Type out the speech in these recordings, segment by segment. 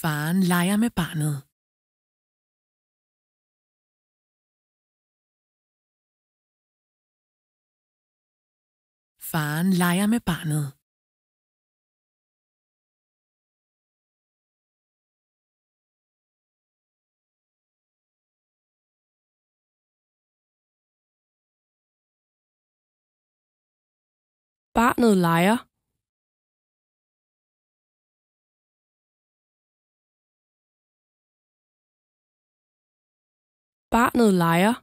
Faren leger med barnet. Faren leger med barnet. Barnet leger. Barnet leger.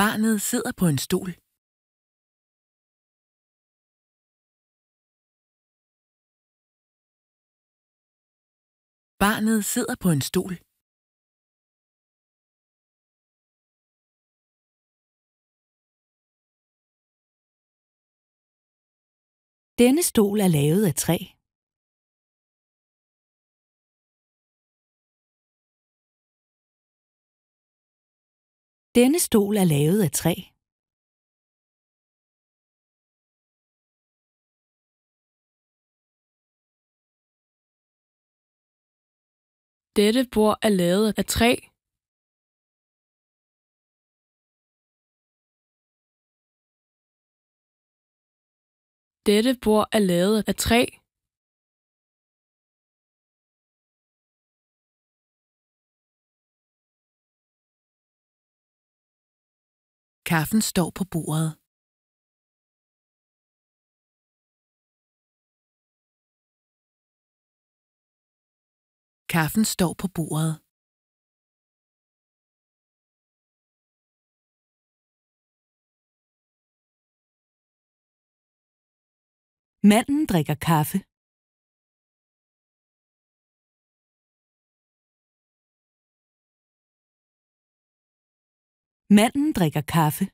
Barnet sidder på en stol. Barnet sidder på en stol. Denne stol er lavet af træ. Denne stol er lavet af træ. Dette bord er lavet af træ. Dette bord er lavet af træ. Kaffen står på bordet. Kaffen står på bordet. Manden drikker kaffe. Manden drikker kaffe.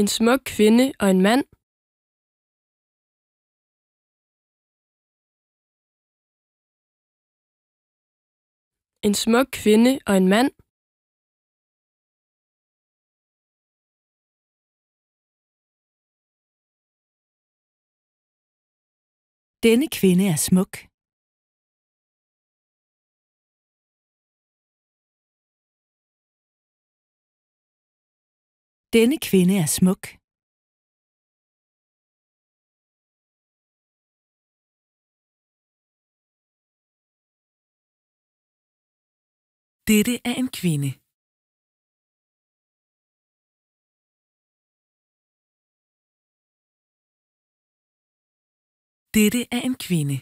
En smuk kvinde og en mand. En smuk kvinde og en mand. Denne kvinde er smuk. Denne kvinde er smuk. Dette er en kvinde. Dette er en kvinde.